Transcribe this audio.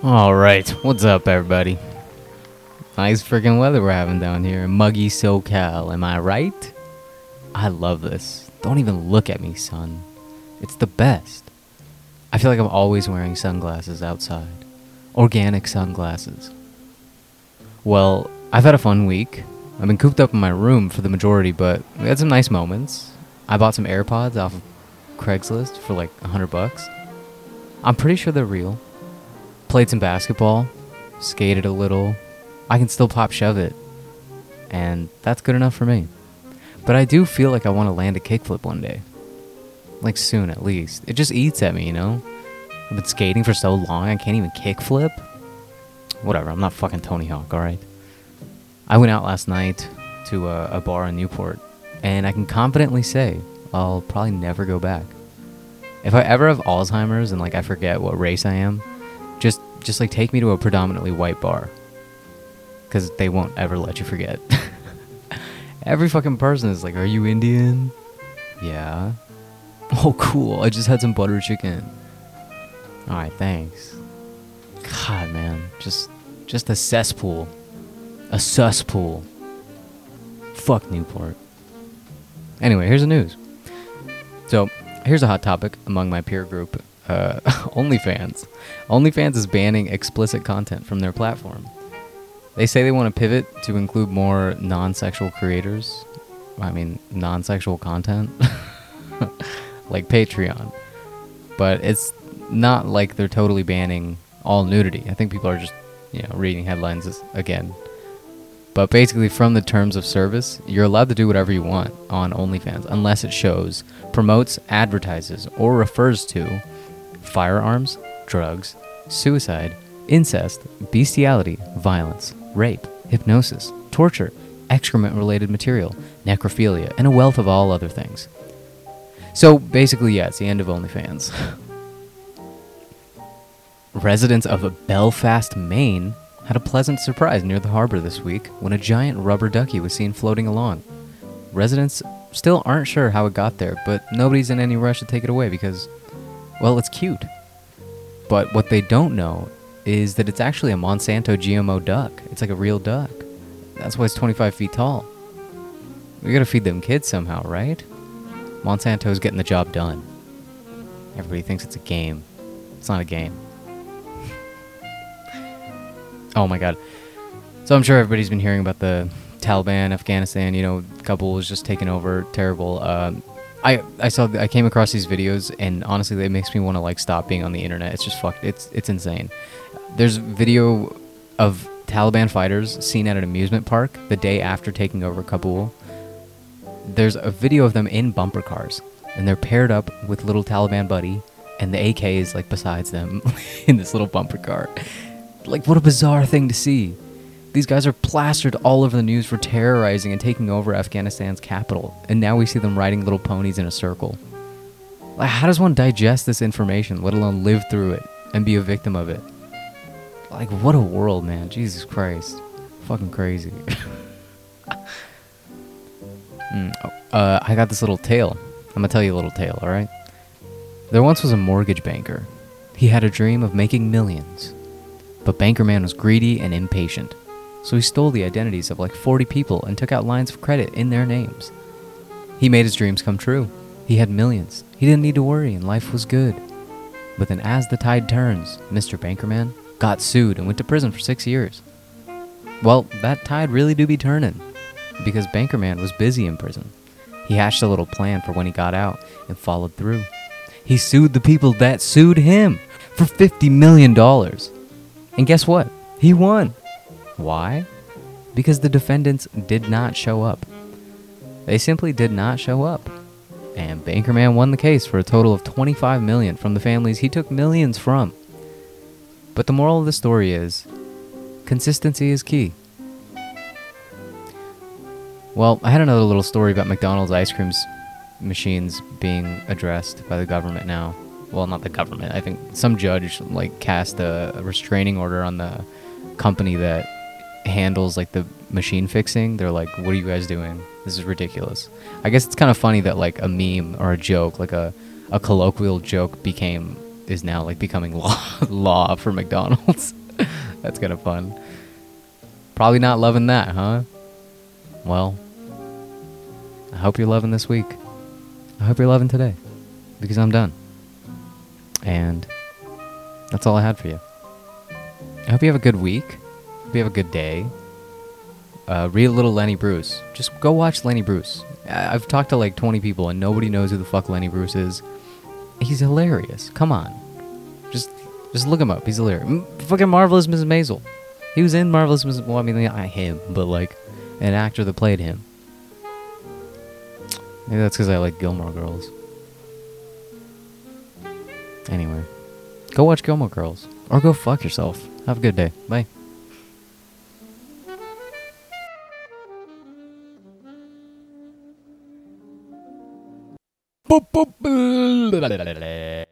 All right, what's up, everybody? Nice freaking weather we're having down here in muggy SoCal. Am I right? I love this. Don't even look at me, son. It's the best. I feel like I'm always wearing sunglasses outside. Organic sunglasses. Well, I've had a fun week. I've been cooped up in my room for the majority, but we had some nice moments. I bought some AirPods off of Craigslist for like a hundred bucks. I'm pretty sure they're real. Played some basketball, skated a little. I can still pop shove it. And that's good enough for me. But I do feel like I want to land a kickflip one day. Like soon at least. It just eats at me, you know? I've been skating for so long I can't even kickflip. Whatever, I'm not fucking Tony Hawk, alright? I went out last night to a, a bar in Newport, and I can confidently say I'll probably never go back. If I ever have Alzheimer's and like I forget what race I am, just like take me to a predominantly white bar. Cause they won't ever let you forget. Every fucking person is like, "Are you Indian?" Yeah. Oh, cool. I just had some butter chicken. All right, thanks. God, man, just just a cesspool, a cesspool. Fuck Newport. Anyway, here's the news. So, here's a hot topic among my peer group. Uh, OnlyFans. OnlyFans is banning explicit content from their platform. They say they want to pivot to include more non sexual creators. I mean, non sexual content. like Patreon. But it's not like they're totally banning all nudity. I think people are just, you know, reading headlines again. But basically, from the terms of service, you're allowed to do whatever you want on OnlyFans unless it shows, promotes, advertises, or refers to firearms, drugs, suicide, incest, bestiality, violence, rape, hypnosis, torture, excrement related material, necrophilia, and a wealth of all other things. So basically, yeah, it's the end of OnlyFans. Residents of Belfast, Maine had a pleasant surprise near the harbor this week when a giant rubber ducky was seen floating along. Residents still aren't sure how it got there, but nobody's in any rush to take it away because, well, it's cute. But what they don't know is that it's actually a Monsanto GMO duck. It's like a real duck. That's why it's 25 feet tall. We gotta feed them kids somehow, right? Monsanto's getting the job done. Everybody thinks it's a game. It's not a game. oh my god. So I'm sure everybody's been hearing about the Taliban, Afghanistan. You know, Kabul was just taken over. Terrible. Um, I I saw I came across these videos and honestly, it makes me want to like stop being on the internet. It's just fucked. It's it's insane. There's video of Taliban fighters seen at an amusement park the day after taking over Kabul there's a video of them in bumper cars and they're paired up with little Taliban buddy and the AK is like besides them in this little bumper car. Like what a bizarre thing to see. These guys are plastered all over the news for terrorizing and taking over Afghanistan's capital, and now we see them riding little ponies in a circle. Like, how does one digest this information, let alone live through it and be a victim of it? Like, what a world, man. Jesus Christ. Fucking crazy. Mm, uh, I got this little tale. I'm gonna tell you a little tale, alright? There once was a mortgage banker. He had a dream of making millions. But Banker Man was greedy and impatient. So he stole the identities of like 40 people and took out lines of credit in their names. He made his dreams come true. He had millions. He didn't need to worry and life was good. But then as the tide turns, Mr. Bankerman got sued and went to prison for six years. Well, that tide really do be turning because Bankerman was busy in prison. He hatched a little plan for when he got out and followed through. He sued the people that sued him for $50 million. And guess what? He won. Why? Because the defendants did not show up. They simply did not show up. And Bankerman won the case for a total of 25 million from the families he took millions from. But the moral of the story is consistency is key. Well, I had another little story about McDonald's ice cream machines being addressed by the government now. Well, not the government. I think some judge like cast a, a restraining order on the company that handles like the machine fixing. They're like, "What are you guys doing? This is ridiculous." I guess it's kind of funny that like a meme or a joke, like a a colloquial joke became is now like becoming law law for McDonald's. That's kind of fun. Probably not loving that, huh? Well, I hope you're loving this week. I hope you're loving today because I'm done. And that's all I had for you. I hope you have a good week. You have a good day. Uh, read a little Lenny Bruce. Just go watch Lenny Bruce. I've talked to like 20 people and nobody knows who the fuck Lenny Bruce is. He's hilarious. Come on. Just just look him up. He's hilarious. M- fucking Marvelous Mrs. Maisel. He was in Marvelous Mrs. Well, I mean, not him, but like an actor that played him. Maybe that's because I like Gilmore Girls. Anyway, go watch Gilmore Girls. Or go fuck yourself. Have a good day. Bye. ポッポッブー